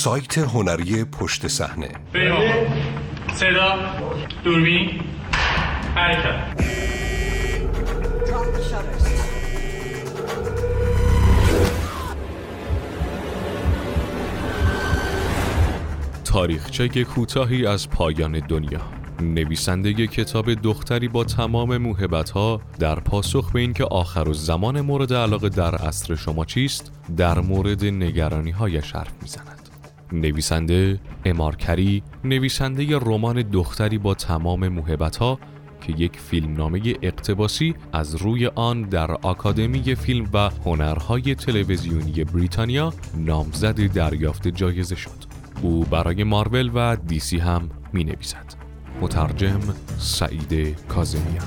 سایت هنری پشت صحنه. صدا دوربین. حرکت. تاریخچه کوتاهی از پایان دنیا. نویسنده کتاب دختری با تمام موهبت ها در پاسخ به اینکه آخر و زمان مورد علاقه در عصر شما چیست در مورد نگرانی هایش حرف می‌زند. نویسنده امارکری نویسنده رمان دختری با تمام موهبت ها که یک فیلمنامه اقتباسی از روی آن در آکادمی فیلم و هنرهای تلویزیونی بریتانیا نامزد دریافت جایزه شد. او برای مارول و دیسی هم می نویسد مترجم سعید کازمیان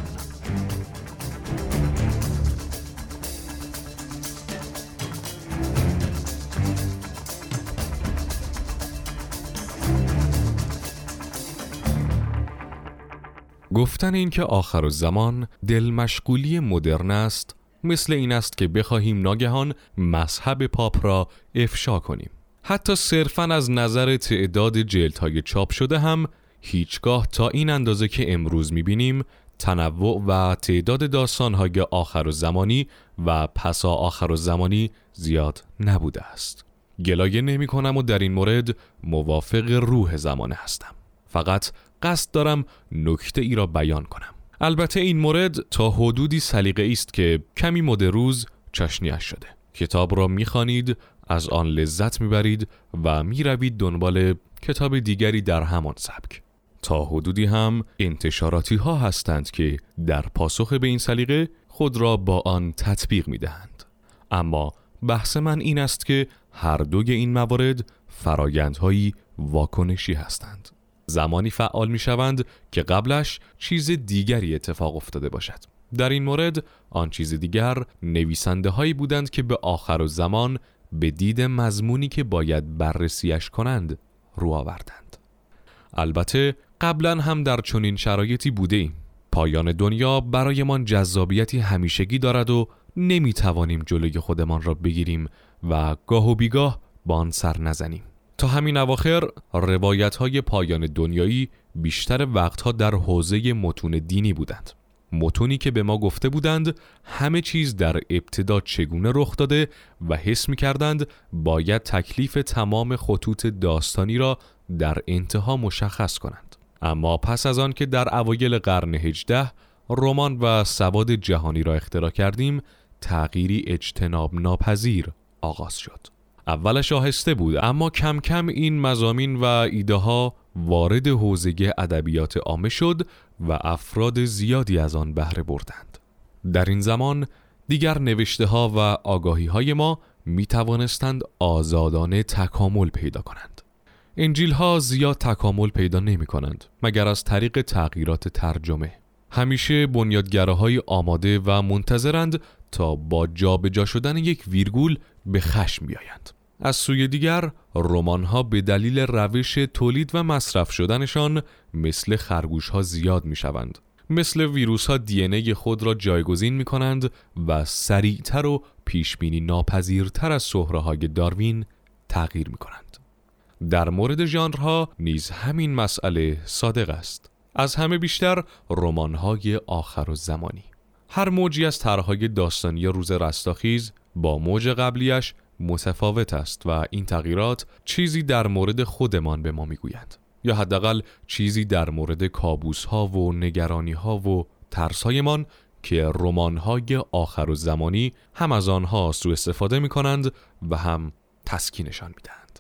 گفتن اینکه آخر زمان دل مشغولی مدرن است مثل این است که بخواهیم ناگهان مذهب پاپ را افشا کنیم. حتی صرفا از نظر تعداد جلد های چاپ شده هم هیچگاه تا این اندازه که امروز می‌بینیم تنوع و تعداد داستانهای آخر و زمانی و پسا آخر و زمانی زیاد نبوده است. گلایه نمی کنم و در این مورد موافق روح زمانه هستم. فقط قصد دارم نکته ای را بیان کنم البته این مورد تا حدودی سلیقه است که کمی مد روز چشنیش شده کتاب را می‌خوانید از آن لذت می‌برید و می‌روید دنبال کتاب دیگری در همان سبک تا حدودی هم انتشاراتی ها هستند که در پاسخ به این سلیقه خود را با آن تطبیق می دهند. اما بحث من این است که هر دوی این موارد فرایندهایی واکنشی هستند. زمانی فعال می شوند که قبلش چیز دیگری اتفاق افتاده باشد. در این مورد آن چیز دیگر نویسنده هایی بودند که به آخر و زمان به دید مضمونی که باید بررسیش کنند رو آوردند. البته قبلا هم در چنین شرایطی بوده ایم. پایان دنیا برایمان جذابیتی همیشگی دارد و نمی توانیم جلوی خودمان را بگیریم و گاه و بیگاه با آن سر نزنیم. تا همین اواخر روایت های پایان دنیایی بیشتر وقتها در حوزه متون دینی بودند. متونی که به ما گفته بودند همه چیز در ابتدا چگونه رخ داده و حس می کردند باید تکلیف تمام خطوط داستانی را در انتها مشخص کنند. اما پس از آن که در اوایل قرن هجده رمان و سواد جهانی را اختراع کردیم تغییری اجتناب ناپذیر آغاز شد اولش آهسته بود اما کم کم این مزامین و ایده ها وارد حوزه ادبیات عامه شد و افراد زیادی از آن بهره بردند. در این زمان دیگر نوشته ها و آگاهی های ما می توانستند آزادانه تکامل پیدا کنند. انجیل ها زیاد تکامل پیدا نمی کنند مگر از طریق تغییرات ترجمه. همیشه های آماده و منتظرند تا با جابجا جا شدن یک ویرگول به خشم بیایند. از سوی دیگر رمان ها به دلیل روش تولید و مصرف شدنشان مثل خرگوش ها زیاد می شوند مثل ویروس ها دی خود را جایگزین می کنند و سریعتر و پیشبینی ناپذیرتر از سهره های داروین تغییر می کنند در مورد ژانرها نیز همین مسئله صادق است. از همه بیشتر رمان‌های آخر و زمانی. هر موجی از طرحهای داستانی روز رستاخیز با موج قبلیش متفاوت است و این تغییرات چیزی در مورد خودمان به ما می‌گویند یا حداقل چیزی در مورد کابوس ها و نگرانی ها و ترس هایمان که رمان های آخر و زمانی هم از آنها سوء استفاده می کنند و هم تسکینشان می دهند.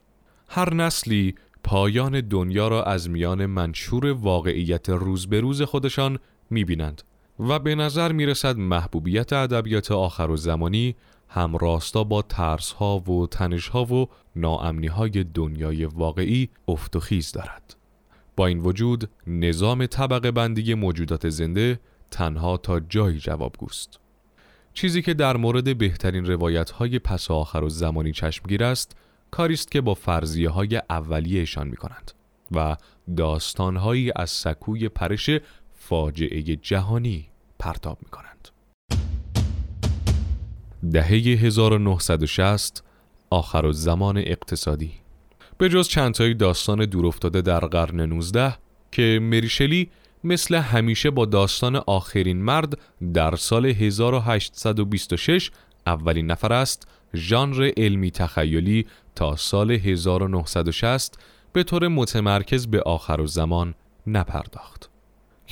هر نسلی پایان دنیا را از میان منشور واقعیت روز به روز خودشان می‌بینند و به نظر می‌رسد محبوبیت ادبیات آخر و زمانی همراستا با ترس ها و تنش ها و ناامنی های دنیای واقعی افت و خیز دارد. با این وجود نظام طبقه بندی موجودات زنده تنها تا جایی جوابگوست. چیزی که در مورد بهترین روایت های پس آخر و زمانی چشمگیر است کاری است که با فرضیه های اولیهشان می کنند و داستانهایی از سکوی پرش فاجعه جهانی پرتاب می کنند. دهه 1960 آخر و زمان اقتصادی به جز چندتایی داستان دورافتاده در قرن 19 که مریشلی مثل همیشه با داستان آخرین مرد در سال 1826 اولین نفر است ژانر علمی تخیلی تا سال 1960 به طور متمرکز به آخر و زمان نپرداخت.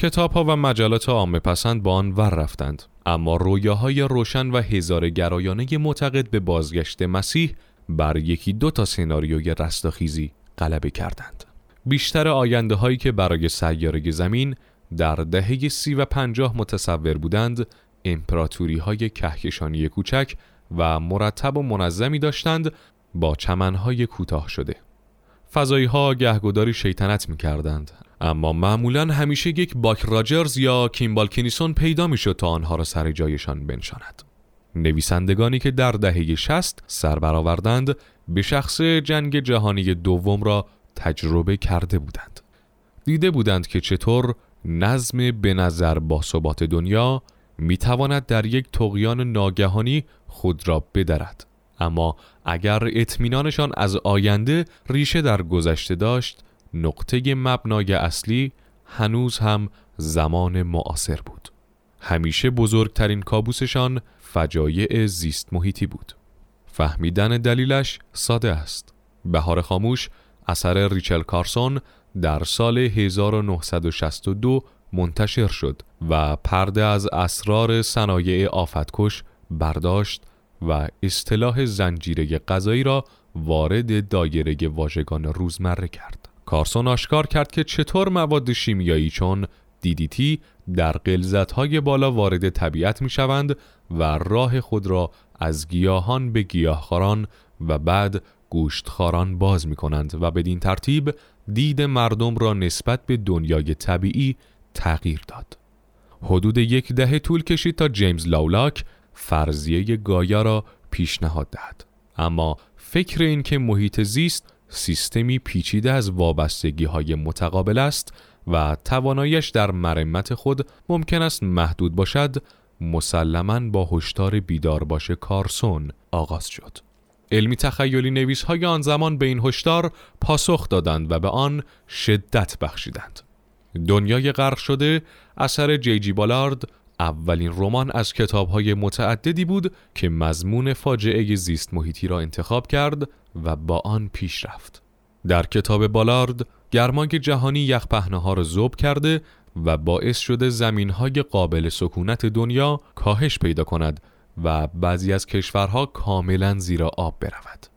کتاب ها و مجلات عامه پسند با آن ور رفتند اما رویاهای روشن و هزار گرایانه معتقد به بازگشت مسیح بر یکی دو تا سناریوی رستاخیزی غلبه کردند. بیشتر آینده هایی که برای سیاره زمین در دهه سی و پنجاه متصور بودند امپراتوری های کهکشانی کوچک و مرتب و منظمی داشتند با چمنهای کوتاه شده. فضایی ها گهگداری شیطنت می کردند اما معمولا همیشه یک باک راجرز یا کیمبال کینیسون پیدا می شد تا آنها را سر جایشان بنشاند. نویسندگانی که در دهه 60 سر برآوردند به شخص جنگ جهانی دوم را تجربه کرده بودند. دیده بودند که چطور نظم به نظر با ثبات دنیا می تواند در یک تقیان ناگهانی خود را بدرد اما اگر اطمینانشان از آینده ریشه در گذشته داشت نقطه مبنای اصلی هنوز هم زمان معاصر بود. همیشه بزرگترین کابوسشان فجایع زیست محیطی بود. فهمیدن دلیلش ساده است. بهار خاموش اثر ریچل کارسون در سال 1962 منتشر شد و پرده از اسرار صنایع آفتکش برداشت و اصطلاح زنجیره غذایی را وارد دایره واژگان روزمره کرد. کارسون آشکار کرد که چطور مواد شیمیایی چون دیدیتی در قلزتهای بالا وارد طبیعت می شوند و راه خود را از گیاهان به گیاهخواران و بعد گوشتخواران باز می کنند و بدین ترتیب دید مردم را نسبت به دنیای طبیعی تغییر داد. حدود یک دهه طول کشید تا جیمز لاولاک فرضیه گایا را پیشنهاد دهد. اما فکر این که محیط زیست سیستمی پیچیده از وابستگی های متقابل است و توانایش در مرمت خود ممکن است محدود باشد مسلما با هشدار بیدار باشه کارسون آغاز شد. علمی تخیلی نویس های آن زمان به این هشدار پاسخ دادند و به آن شدت بخشیدند. دنیای غرق شده اثر جی جی بالارد اولین رمان از های متعددی بود که مضمون فاجعه زیست محیطی را انتخاب کرد و با آن پیش رفت. در کتاب بالارد گرمای جهانی یخ ها را زوب کرده و باعث شده زمین های قابل سکونت دنیا کاهش پیدا کند و بعضی از کشورها کاملا زیر آب برود.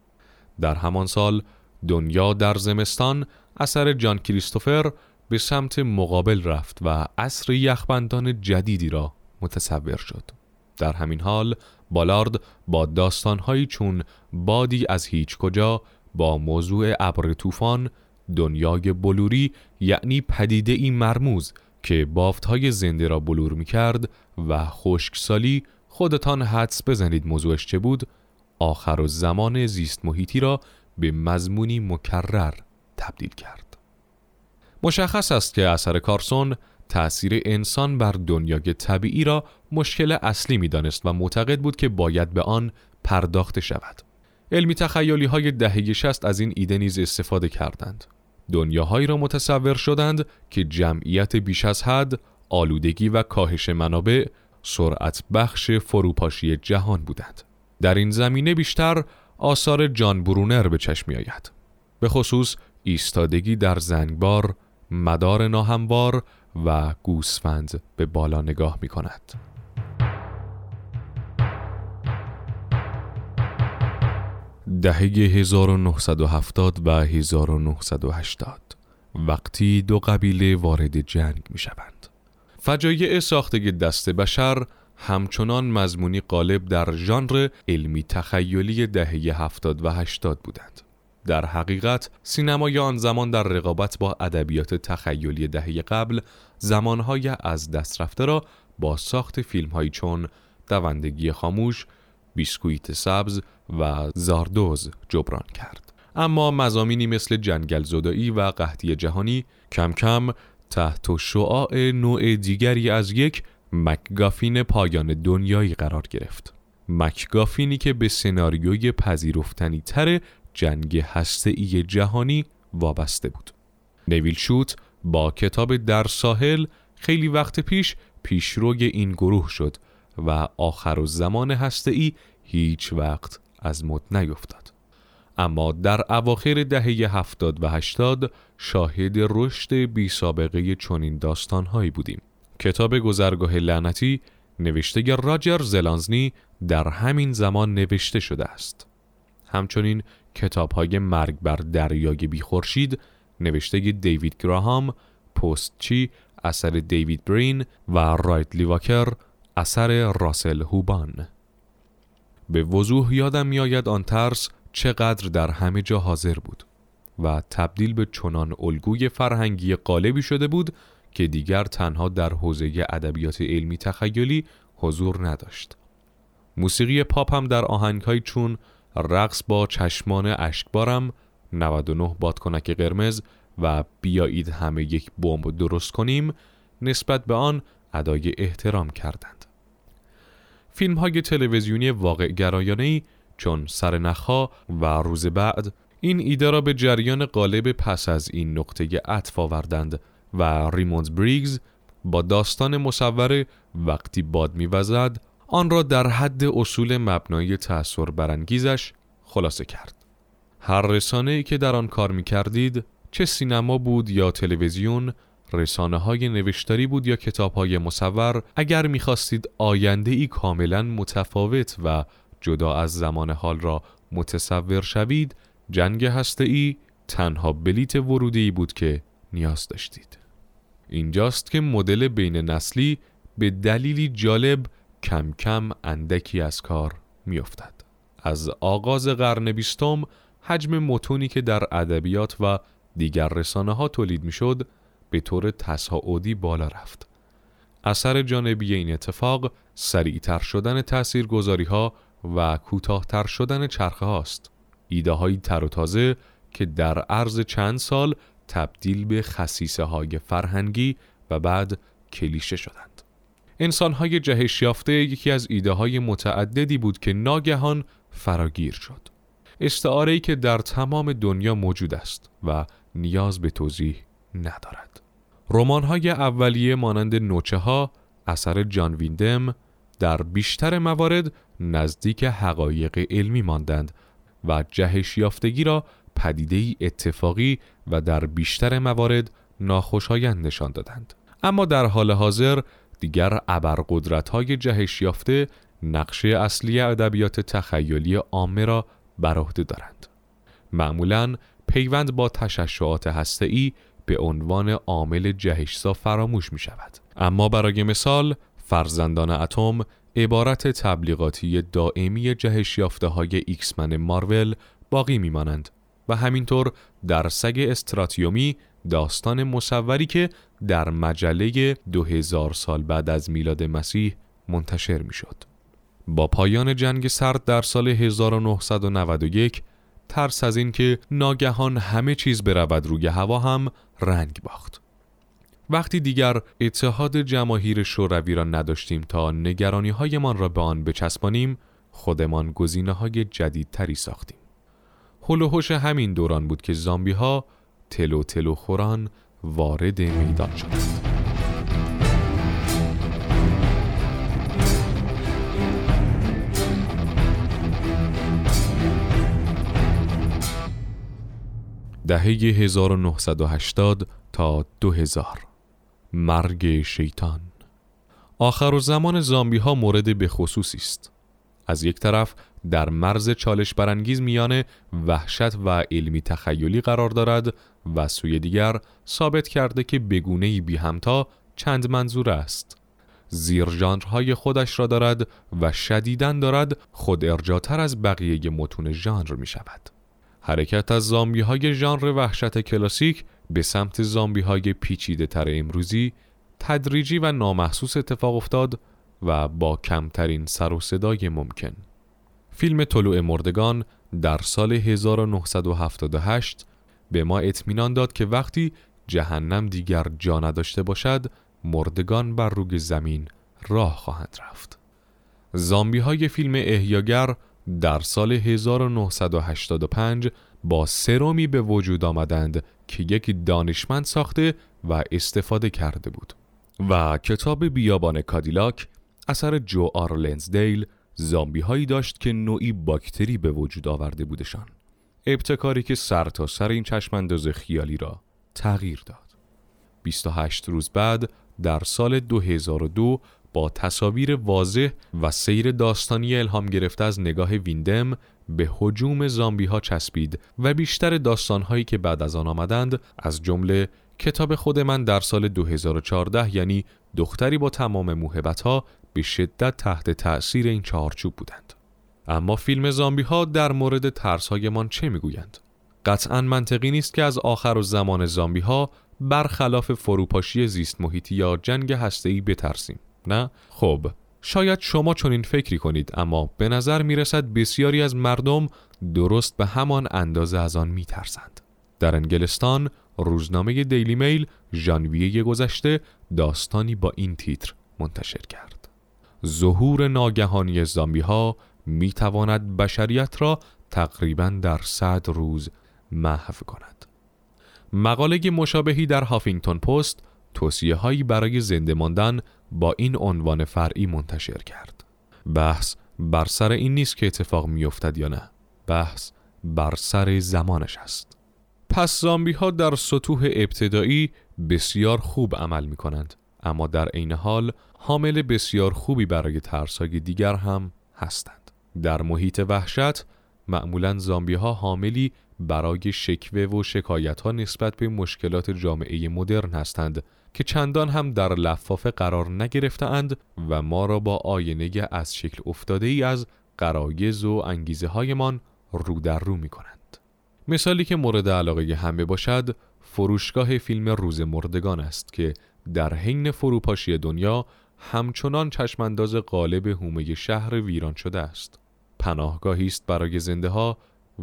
در همان سال دنیا در زمستان اثر جان کریستوفر به سمت مقابل رفت و عصر یخبندان جدیدی را متصور شد. در همین حال بالارد با داستانهایی چون بادی از هیچ کجا با موضوع ابر طوفان دنیای بلوری یعنی پدیده این مرموز که بافتهای زنده را بلور می کرد و خشکسالی خودتان حدس بزنید موضوعش چه بود. آخر و زمان زیست محیطی را به مضمونی مکرر تبدیل کرد. مشخص است که اثر کارسون تأثیر انسان بر دنیای طبیعی را مشکل اصلی می دانست و معتقد بود که باید به آن پرداخته شود. علمی تخیلی های دهه شست از این ایده نیز استفاده کردند. دنیاهایی را متصور شدند که جمعیت بیش از حد، آلودگی و کاهش منابع سرعت بخش فروپاشی جهان بودند. در این زمینه بیشتر آثار جان برونر به چشم آید. به خصوص ایستادگی در زنگبار، مدار ناهموار و گوسفند به بالا نگاه می کند. دهه 1970 و 1980 وقتی دو قبیله وارد جنگ می شوند. فجایع ساختگی دست بشر همچنان مضمونی غالب در ژانر علمی تخیلی دهه 70 و 80 بودند. در حقیقت سینمای آن زمان در رقابت با ادبیات تخیلی دهه قبل زمانهای از دست رفته را با ساخت فیلمهایی چون دوندگی خاموش، بیسکویت سبز و زاردوز جبران کرد. اما مزامینی مثل جنگل زدایی و قحطی جهانی کم کم تحت شعاع نوع دیگری از یک مکگافین پایان دنیایی قرار گرفت. مکگافینی که به سناریوی پذیرفتنی تر جنگ هسته‌ای جهانی وابسته بود. نویل شوت با کتاب در ساحل خیلی وقت پیش پیشروی این گروه شد و آخر و زمان هسته‌ای هیچ وقت از مد نیفتاد. اما در اواخر دهه هفتاد و هشتاد شاهد رشد بی سابقه چنین داستانهایی بودیم. کتاب گذرگاه لعنتی نوشته راجر زلانزنی در همین زمان نوشته شده است. همچنین کتاب های مرگ بر دریای بیخورشید نوشته دیوید گراهام، پست چی اثر دیوید برین و رایت لیواکر اثر راسل هوبان به وضوح یادم میآید آن ترس چقدر در همه جا حاضر بود و تبدیل به چنان الگوی فرهنگی قالبی شده بود که دیگر تنها در حوزه ادبیات علمی تخیلی حضور نداشت. موسیقی پاپ هم در آهنگهای چون رقص با چشمان اشکبارم 99 بادکنک قرمز و بیایید همه یک بمب درست کنیم نسبت به آن ادای احترام کردند. فیلم های تلویزیونی واقع گرایانه چون سر نخا و روز بعد این ایده را به جریان قالب پس از این نقطه عطف آوردند و ریموند بریگز با داستان مصور وقتی باد میوزد آن را در حد اصول مبنایی تأثیر برانگیزش خلاصه کرد. هر رسانه ای که در آن کار می کردید چه سینما بود یا تلویزیون رسانه های نوشتاری بود یا کتاب های مصور اگر می‌خواستید آینده ای کاملا متفاوت و جدا از زمان حال را متصور شوید جنگ هسته ای تنها بلیت ورودی بود که نیاز داشتید اینجاست که مدل بین نسلی به دلیلی جالب کم کم اندکی از کار میافتد از آغاز قرن بیستم حجم متونی که در ادبیات و دیگر رسانه ها تولید می‌شد به طور تصاعدی بالا رفت. اثر جانبی این اتفاق سریعتر شدن تاثیرگذاری ها و کوتاهتر شدن چرخه هاست. ایده های تر و تازه که در عرض چند سال تبدیل به خصیصه های فرهنگی و بعد کلیشه شدند. انسان های جهش یافته یکی از ایده های متعددی بود که ناگهان فراگیر شد. استعاره که در تمام دنیا موجود است و نیاز به توضیح ندارد. رمان های اولیه مانند نوچه ها اثر جان ویندم در بیشتر موارد نزدیک حقایق علمی ماندند و جهش یافتگی را پدیده اتفاقی و در بیشتر موارد ناخوشایند نشان دادند. اما در حال حاضر دیگر ابرقدرت های جهش یافته نقشه اصلی ادبیات تخیلی عامه را بر عهده دارند. معمولا پیوند با تششعات هسته‌ای به عنوان عامل جهشسا فراموش می شود. اما برای مثال فرزندان اتم عبارت تبلیغاتی دائمی جهش یافته های ایکسمن مارول باقی میمانند و همینطور در سگ استراتیومی داستان مصوری که در مجله 2000 سال بعد از میلاد مسیح منتشر می‌شد. با پایان جنگ سرد در سال 1991 ترس از اینکه ناگهان همه چیز برود روی هوا هم رنگ باخت. وقتی دیگر اتحاد جماهیر شوروی را نداشتیم تا نگرانی هایمان را به آن بچسبانیم خودمان گزینه های جدیدتری ساختیم. هلوهوش همین دوران بود که زامبی ها تلو تلو خوران وارد میدان شدند. دهه 1980 تا 2000 مرگ شیطان. آخر و زمان زامبی ها مورد به خصوصی است. از یک طرف در مرز چالش برانگیز میان وحشت و علمی تخیلی قرار دارد و سوی دیگر ثابت کرده که بگونه بی همتا چند منظور است زیر ژانرهای خودش را دارد و شدیدن دارد خود ارجاتر از بقیه متون ژانر می شود حرکت از زامبی های ژانر وحشت کلاسیک به سمت زامبی های پیچیده تر امروزی تدریجی و نامحسوس اتفاق افتاد و با کمترین سر و صدای ممکن. فیلم طلوع مردگان در سال 1978 به ما اطمینان داد که وقتی جهنم دیگر جا نداشته باشد مردگان بر روی زمین راه خواهند رفت. زامبی های فیلم احیاگر در سال 1985 با سرومی به وجود آمدند که یک دانشمند ساخته و استفاده کرده بود و کتاب بیابان کادیلاک اثر جو آر لنزدیل زامبی هایی داشت که نوعی باکتری به وجود آورده بودشان. ابتکاری که سر تا سر این چشمانداز خیالی را تغییر داد. 28 روز بعد در سال 2002 با تصاویر واضح و سیر داستانی الهام گرفته از نگاه ویندم به حجوم زامبی ها چسبید و بیشتر داستان هایی که بعد از آن آمدند از جمله کتاب خود من در سال 2014 یعنی دختری با تمام موهبت ها به شدت تحت تأثیر این چهارچوب بودند اما فیلم زامبی ها در مورد ترس هایمان چه می‌گویند قطعا منطقی نیست که از آخر و زمان زامبی ها برخلاف فروپاشی زیست محیطی یا جنگ هسته‌ای بترسیم نه خب شاید شما چون این فکری کنید اما به نظر می رسد بسیاری از مردم درست به همان اندازه از آن می ترسند. در انگلستان روزنامه دیلی میل ژانویه گذشته داستانی با این تیتر منتشر کرد. ظهور ناگهانی زامبی ها می تواند بشریت را تقریبا در صد روز محو کند. مقاله مشابهی در هافینگتون پست توصیه هایی برای زنده ماندن با این عنوان فرعی منتشر کرد. بحث بر سر این نیست که اتفاق میافتد یا نه. بحث بر سر زمانش است. پس زامبی ها در سطوح ابتدایی بسیار خوب عمل می کنند. اما در عین حال حامل بسیار خوبی برای ترسای دیگر هم هستند. در محیط وحشت معمولا زامبی ها حاملی برای شکوه و شکایت ها نسبت به مشکلات جامعه مدرن هستند که چندان هم در لفافه قرار نگرفتند و ما را با آینه از شکل افتاده ای از قرایز و انگیزه هایمان رو در رو می کنند. مثالی که مورد علاقه همه باشد فروشگاه فیلم روز مردگان است که در حین فروپاشی دنیا همچنان چشمانداز قالب هومه شهر ویران شده است. پناهگاهی است برای زنده ها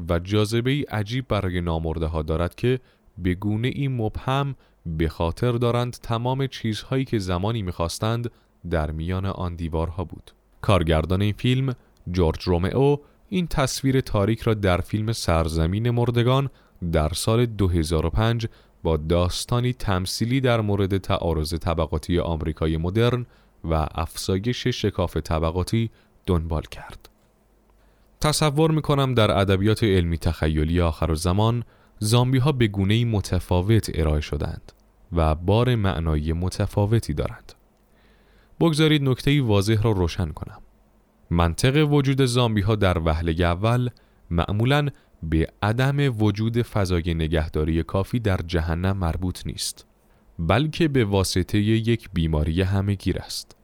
و جاذبه ای عجیب برای نامرده ها دارد که به گونه ای مبهم به خاطر دارند تمام چیزهایی که زمانی می‌خواستند در میان آن دیوارها بود. کارگردان این فیلم جورج رومئو این تصویر تاریک را در فیلم سرزمین مردگان در سال 2005 با داستانی تمثیلی در مورد تعارض طبقاتی آمریکای مدرن و افزایش شکاف طبقاتی دنبال کرد. تصور می‌کنم در ادبیات علمی تخیلی آخر زمان زامبی ها به گونه متفاوت ارائه شدند و بار معنایی متفاوتی دارند. بگذارید نکته واضح را روشن کنم. منطق وجود زامبی ها در وهله اول معمولا به عدم وجود فضای نگهداری کافی در جهنم مربوط نیست بلکه به واسطه یک بیماری همهگیر است.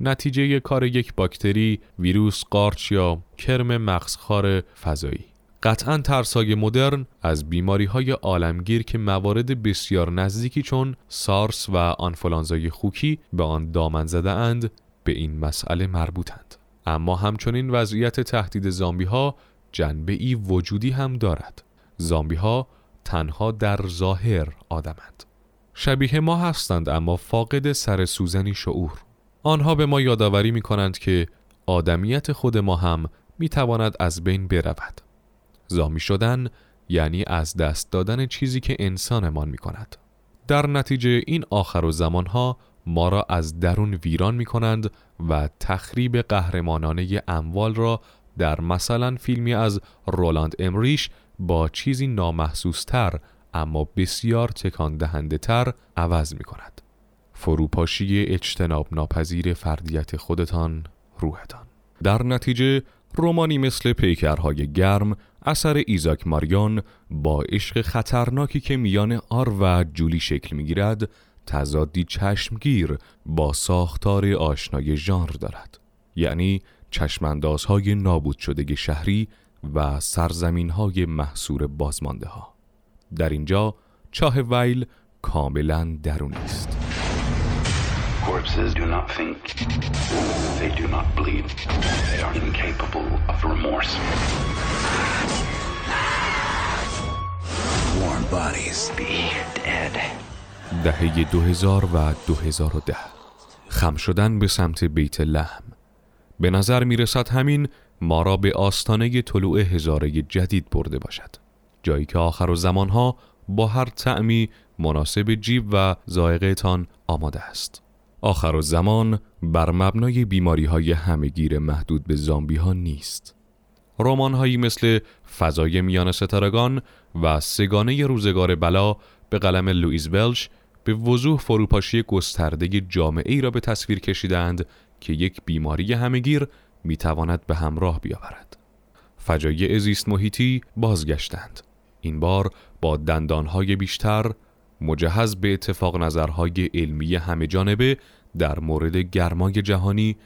نتیجه کار یک باکتری، ویروس، قارچ یا کرم مغزخوار فضایی. قطعا ترسای مدرن از بیماری های عالمگیر که موارد بسیار نزدیکی چون سارس و آنفولانزای خوکی به آن دامن زده اند به این مسئله مربوطند. اما همچنین وضعیت تهدید زامبی ها جنبه ای وجودی هم دارد. زامبی ها تنها در ظاهر آدمند. شبیه ما هستند اما فاقد سر سوزنی شعور. آنها به ما یادآوری می کنند که آدمیت خود ما هم می تواند از بین برود. زامی شدن یعنی از دست دادن چیزی که انسانمان می کند در نتیجه این آخر و زمانها ما را از درون ویران می کنند و تخریب قهرمانانه اموال را در مثلا فیلمی از رولاند امریش با چیزی نامحسوستر اما بسیار تکان دهنده تر عوض می کند. فروپاشی اجتناب ناپذیر فردیت خودتان روحتان. در نتیجه رومانی مثل پیکرهای گرم اثر ایزاک ماریون با عشق خطرناکی که میان آر و جولی شکل می‌گیرد تضادی چشمگیر با ساختار آشنای ژانر دارد. یعنی چشماندازهای نابود شده شهری و سرزمین های محصور بازمانده ها در اینجا چاه ویل کاملا درونی است Corpses do not think. They do not bleed. They are incapable of remorse. Warm bodies be dead. دهه 2000 و 2010 خم شدن به سمت بیت لحم به نظر می رسد همین ما را به آستانه طلوع هزاره جدید برده باشد جایی که آخر و زمانها با هر تعمی مناسب جیب و زائقهتان آماده است آخر و زمان بر مبنای بیماری های همگیر محدود به زامبی ها نیست رمان هایی مثل فضای میان ستارگان و سگانه روزگار بلا به قلم لوئیز بلش به وضوح فروپاشی گسترده جامعه ای را به تصویر کشیدند که یک بیماری همگیر می‌تواند به همراه بیاورد. فجایع زیست محیطی بازگشتند. این بار با دندانهای بیشتر مجهز به اتفاق نظرهای علمی همه جانبه در مورد گرمای جهانی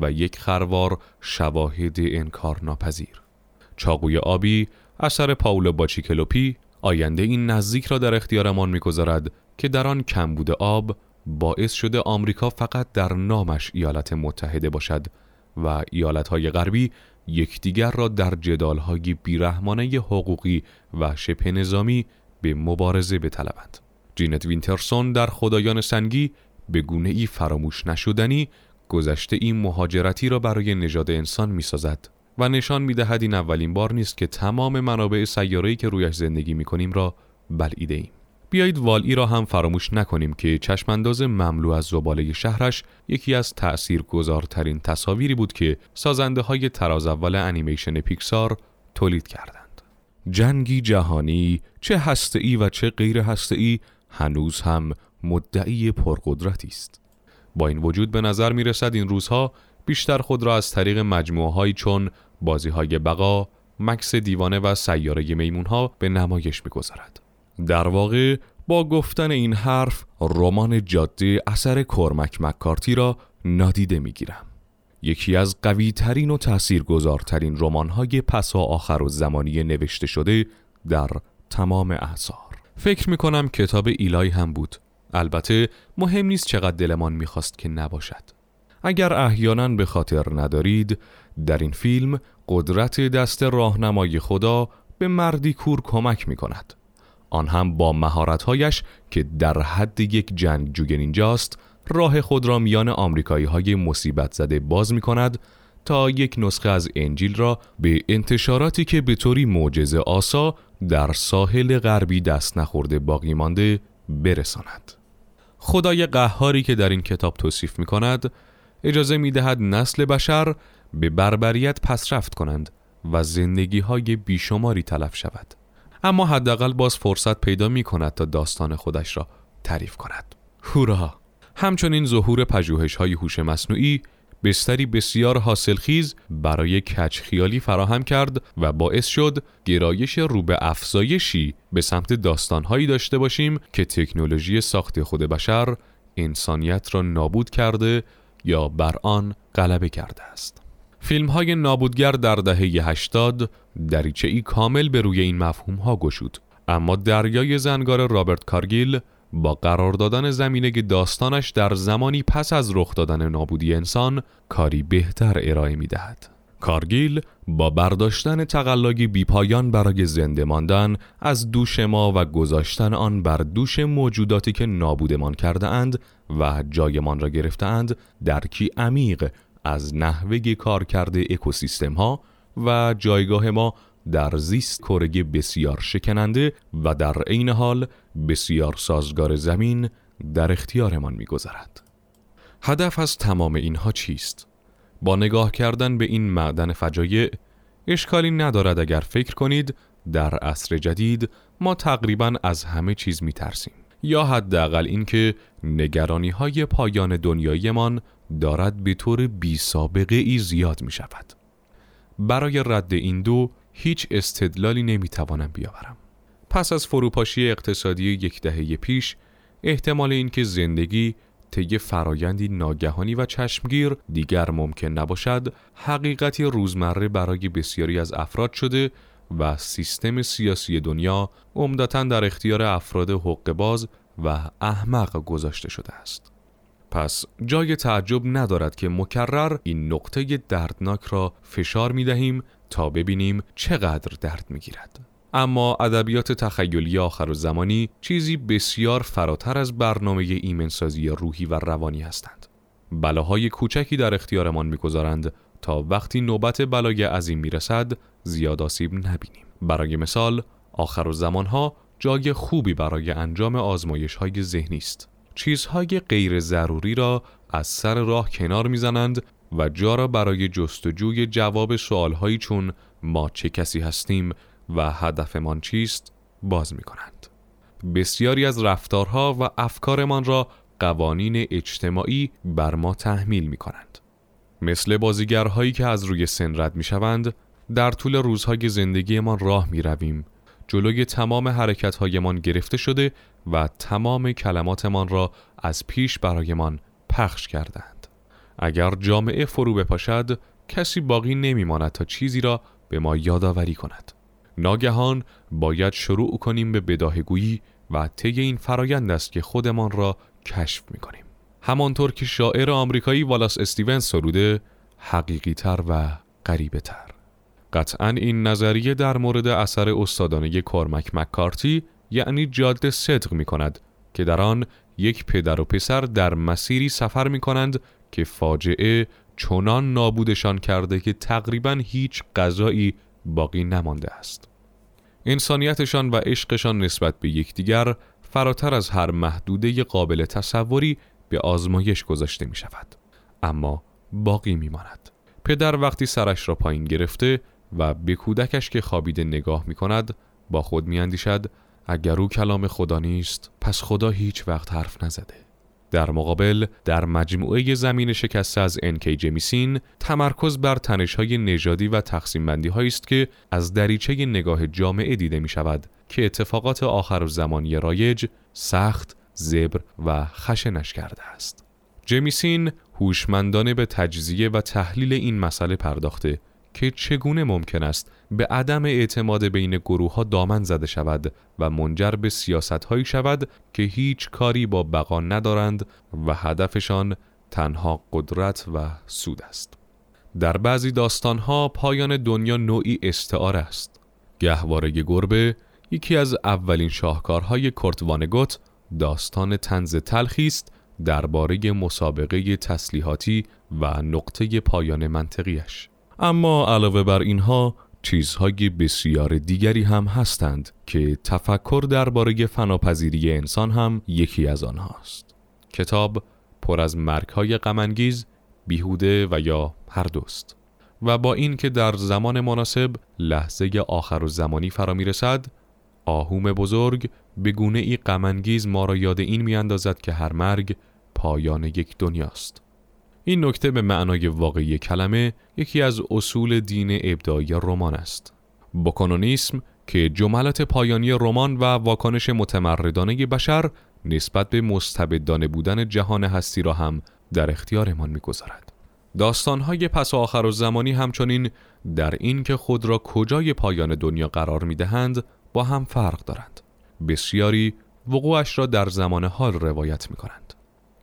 و یک خروار شواهد انکار ناپذیر. چاقوی آبی اثر پاولو باچیکلوپی آینده‌ای نزدیک را در اختیارمان می‌گذارد که در آن کمبود آب باعث شده آمریکا فقط در نامش ایالات متحده باشد و ایالتهای غربی یکدیگر را در جدالهای بیرحمانه حقوقی و شبه نظامی به مبارزه بطلبند. جینت وینترسون در خدایان سنگی به گونه ای فراموش نشدنی گذشته این مهاجرتی را برای نژاد انسان می سازد و نشان می دهد این اولین بار نیست که تمام منابع سیاره‌ای که رویش زندگی می کنیم را بلعیده ایم. بیایید والی را هم فراموش نکنیم که چشمانداز مملو از زباله شهرش یکی از تأثیر گذارترین تصاویری بود که سازنده های تراز اول انیمیشن پیکسار تولید کردند. جنگی جهانی چه هسته‌ای و چه غیر هسته‌ای هنوز هم مدعی پرقدرتی است. با این وجود به نظر می رسد این روزها بیشتر خود را از طریق مجموعه هایی چون بازی های بقا، مکس دیوانه و سیاره میمون ها به نمایش می گذارد. در واقع با گفتن این حرف رمان جاده اثر کرمک مکارتی را نادیده می گیرم. یکی از قوی ترین و تأثیر گذارترین رمان های پس و آخر و زمانی نوشته شده در تمام احصار. فکر می کنم کتاب ایلای هم بود. البته مهم نیست چقدر دلمان می‌خواست که نباشد. اگر احیانا به خاطر ندارید در این فیلم قدرت دست راهنمای خدا به مردی کور کمک می کند. آن هم با مهارتهایش که در حد یک جنگجوی نینجاست راه خود را میان آمریکایی های مصیبت زده باز می کند تا یک نسخه از انجیل را به انتشاراتی که به طوری معجزه آسا در ساحل غربی دست نخورده باقی مانده برساند. خدای قهاری که در این کتاب توصیف می کند اجازه می دهد نسل بشر به بربریت پسرفت کنند و زندگی های بیشماری تلف شود. اما حداقل باز فرصت پیدا می کند تا داستان خودش را تعریف کند. هورا! همچنین ظهور پژوهش های هوش مصنوعی بستری بسیار حاصلخیز برای کچ خیالی فراهم کرد و باعث شد گرایش رو به افزایشی به سمت داستانهایی داشته باشیم که تکنولوژی ساخت خود بشر انسانیت را نابود کرده یا بر آن غلبه کرده است. فیلم های نابودگر در دهه 80 دریچه ای کامل به روی این مفهوم ها گشود اما دریای زنگار رابرت کارگیل با قرار دادن زمینه داستانش در زمانی پس از رخ دادن نابودی انسان کاری بهتر ارائه می دهد. کارگیل با برداشتن تقلاگی بیپایان برای زنده ماندن از دوش ما و گذاشتن آن بر دوش موجوداتی که نابودمان کرده اند و جایمان را گرفته اند درکی عمیق از نحوه کار کرده اکوسیستم ها و جایگاه ما در زیست کرگی بسیار شکننده و در عین حال بسیار سازگار زمین در اختیارمان میگذرد. هدف از تمام اینها چیست؟ با نگاه کردن به این معدن فجایع اشکالی ندارد اگر فکر کنید در عصر جدید ما تقریبا از همه چیز می ترسیم. یا حداقل اینکه نگرانی های پایان دنیایمان دارد به طور بی سابقه ای زیاد می شود. برای رد این دو هیچ استدلالی نمی‌توانم بیاورم. پس از فروپاشی اقتصادی یک دهه پیش احتمال اینکه زندگی طی فرایندی ناگهانی و چشمگیر دیگر ممکن نباشد حقیقتی روزمره برای بسیاری از افراد شده و سیستم سیاسی دنیا عمدتا در اختیار افراد حق باز و احمق گذاشته شده است. پس جای تعجب ندارد که مکرر این نقطه دردناک را فشار می دهیم تا ببینیم چقدر درد می گیرد. اما ادبیات تخیلی آخر و زمانی چیزی بسیار فراتر از برنامه ایمنسازی روحی و روانی هستند. بلاهای کوچکی در اختیارمان می‌گذارند تا وقتی نوبت بلای عظیم می‌رسد زیاد آسیب نبینیم برای مثال آخر و زمانها جای خوبی برای انجام آزمایش های ذهنی است چیزهای غیر ضروری را از سر راه کنار می‌زنند و جا را برای جستجوی جواب سوالهایی چون ما چه کسی هستیم و هدفمان چیست باز می کنند. بسیاری از رفتارها و افکارمان را قوانین اجتماعی بر ما تحمیل می کنند. مثل بازیگرهایی که از روی سن رد می شوند در طول روزهای زندگیمان راه می رویم جلوی تمام حرکتهایمان گرفته شده و تمام کلماتمان را از پیش برایمان پخش کردند. اگر جامعه فرو بپاشد کسی باقی نمیماند تا چیزی را به ما یادآوری کند. ناگهان باید شروع کنیم به بداهگویی و طی این فرایند است که خودمان را کشف می کنیم. همانطور که شاعر آمریکایی والاس استیونز سروده حقیقی تر و غریبه تر. قطعا این نظریه در مورد اثر استادانه کارمک مکارتی یعنی جاده صدق می کند که در آن یک پدر و پسر در مسیری سفر می کنند که فاجعه چنان نابودشان کرده که تقریبا هیچ غذایی باقی نمانده است. انسانیتشان و عشقشان نسبت به یکدیگر فراتر از هر محدوده قابل تصوری به آزمایش گذاشته می شود. اما باقی می ماند. پدر وقتی سرش را پایین گرفته و به کودکش که خوابیده نگاه می کند با خود می اندیشد اگر او کلام خدا نیست پس خدا هیچ وقت حرف نزده. در مقابل در مجموعه زمین شکسته از انکی جمیسین تمرکز بر تنشهای نژادی و تقسیم بندی است که از دریچه نگاه جامعه دیده می شود که اتفاقات آخر زمانی رایج سخت زبر و خشنش کرده است. جمیسین هوشمندانه به تجزیه و تحلیل این مسئله پرداخته که چگونه ممکن است به عدم اعتماد بین گروه ها دامن زده شود و منجر به سیاست هایی شود که هیچ کاری با بقا ندارند و هدفشان تنها قدرت و سود است. در بعضی داستان ها پایان دنیا نوعی استعاره است. گهواره گربه یکی از اولین شاهکارهای کرت وانگوت داستان تنز تلخی است درباره مسابقه تسلیحاتی و نقطه پایان منطقیش. اما علاوه بر اینها چیزهای بسیار دیگری هم هستند که تفکر درباره فناپذیری انسان هم یکی از آنهاست. کتاب پر از مرگهای غمانگیز، بیهوده و یا هر دوست. و با این که در زمان مناسب لحظه آخر و زمانی فرا می رسد، آهوم بزرگ به گونه ای غمانگیز ما را یاد این می اندازد که هر مرگ پایان یک دنیاست. این نکته به معنای واقعی کلمه یکی از اصول دین ابداعی رمان است. بوکانونیسم که جملات پایانی رمان و واکنش متمردانه بشر نسبت به مستبدانه بودن جهان هستی را هم در اختیارمان می‌گذارد. داستانهای پس آخر و زمانی همچنین در این که خود را کجای پایان دنیا قرار می دهند با هم فرق دارند. بسیاری وقوعش را در زمان حال روایت می کنند.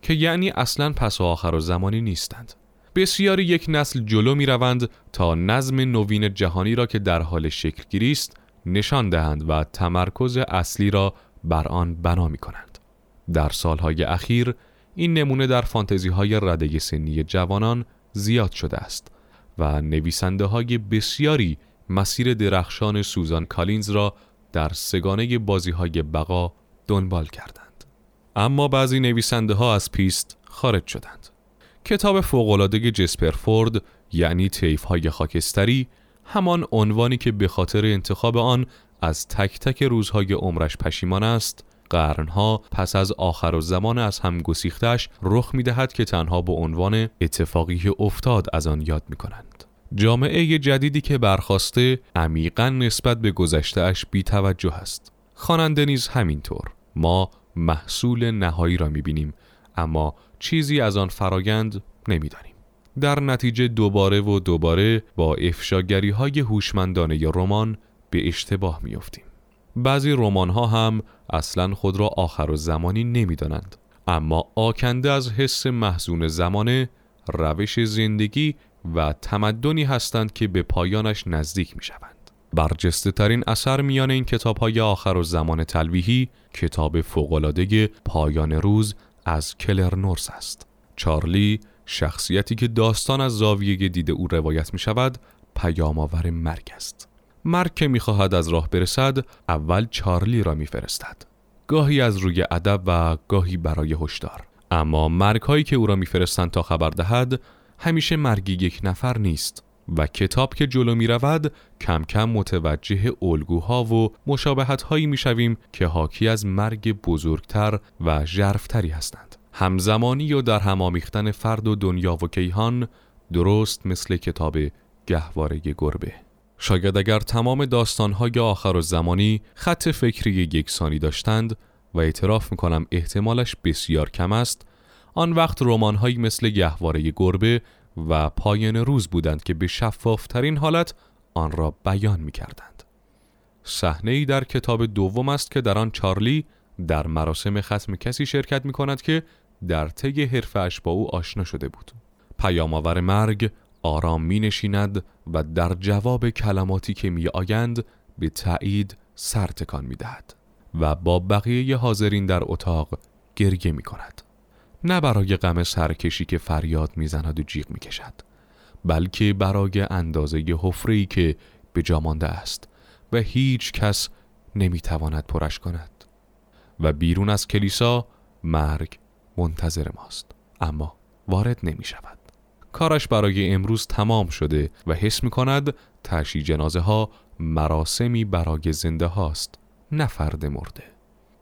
که یعنی اصلا پس و آخر و زمانی نیستند بسیاری یک نسل جلو می روند تا نظم نوین جهانی را که در حال شکل است نشان دهند و تمرکز اصلی را بر آن بنا می کنند. در سالهای اخیر این نمونه در فانتزی های رده سنی جوانان زیاد شده است و نویسنده های بسیاری مسیر درخشان سوزان کالینز را در سه‌گانه بازی های بقا دنبال کردند. اما بعضی نویسنده ها از پیست خارج شدند. کتاب فوق‌العاده جسپر فورد یعنی طیف های خاکستری همان عنوانی که به خاطر انتخاب آن از تک تک روزهای عمرش پشیمان است قرنها پس از آخر و زمان از هم گسیختش رخ می دهد که تنها به عنوان اتفاقی افتاد از آن یاد می کنند. جامعه جدیدی که برخواسته عمیقا نسبت به گذشتهش بی توجه است. خواننده نیز همینطور. ما محصول نهایی را می‌بینیم اما چیزی از آن فرایند نمی‌دانیم در نتیجه دوباره و دوباره با افشاگری های هوشمندانه رمان به اشتباه میافتیم بعضی رمان ها هم اصلا خود را آخر و زمانی نمی‌دانند اما آکنده از حس محزون زمانه روش زندگی و تمدنی هستند که به پایانش نزدیک می شوند. برجسته ترین اثر میان این کتاب های آخر و زمان تلویحی کتاب فوقلاده پایان روز از کلر نورس است. چارلی شخصیتی که داستان از زاویه دید او روایت می شود مرگ است. مرگ که می‌خواهد از راه برسد اول چارلی را میفرستد. گاهی از روی ادب و گاهی برای هشدار. اما مرگ هایی که او را میفرستند تا خبر دهد همیشه مرگی یک نفر نیست. و کتاب که جلو می رود کم کم متوجه الگوها و مشابهت هایی می شویم که حاکی از مرگ بزرگتر و ژرفتری هستند. همزمانی و در هم آمیختن فرد و دنیا و کیهان درست مثل کتاب گهواره گربه. شاید اگر تمام داستانهای آخر و زمانی خط فکری یکسانی داشتند و اعتراف می‌کنم احتمالش بسیار کم است آن وقت رمانهایی مثل گهواره گربه و پایان روز بودند که به شفافترین حالت آن را بیان می کردند. صحنه ای در کتاب دوم است که در آن چارلی در مراسم ختم کسی شرکت می کند که در طی حرفش با او آشنا شده بود. پیامآور مرگ آرام می نشیند و در جواب کلماتی که می آیند به تایید سر تکان می دهد و با بقیه حاضرین در اتاق گریه می کند. نه برای غم سرکشی که فریاد می‌زند و جیغ می‌کشد بلکه برای اندازه حفره‌ای که به جا مانده است و هیچ کس نمی‌تواند پرش کند. و بیرون از کلیسا مرگ منتظر ماست اما وارد نمی شود کارش برای امروز تمام شده و حس می کند تشی جنازه ها مراسمی برای زنده هاست نه فرد مرده.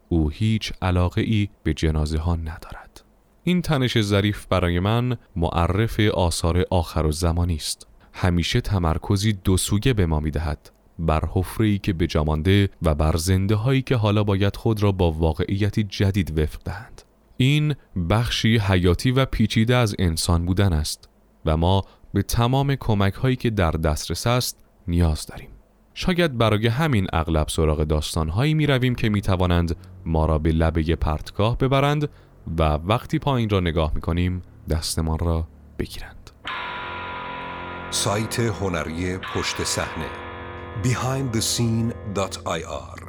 او هیچ علاقه ای به جنازه ها ندارد. این تنش ظریف برای من معرف آثار آخر و زمانی است. همیشه تمرکزی دو سویه به ما می‌دهد. بر حفره که به جامانده و بر زنده هایی که حالا باید خود را با واقعیتی جدید وفق دهند. این بخشی حیاتی و پیچیده از انسان بودن است و ما به تمام کمک هایی که در دسترس است نیاز داریم. شاید برای همین اغلب سراغ داستان هایی می رویم که می توانند ما را به لبه پرتگاه ببرند و وقتی پایین را نگاه می‌کنیم دستمان را بگیرند. سایت هنری پشت صحنه behindthescene.ir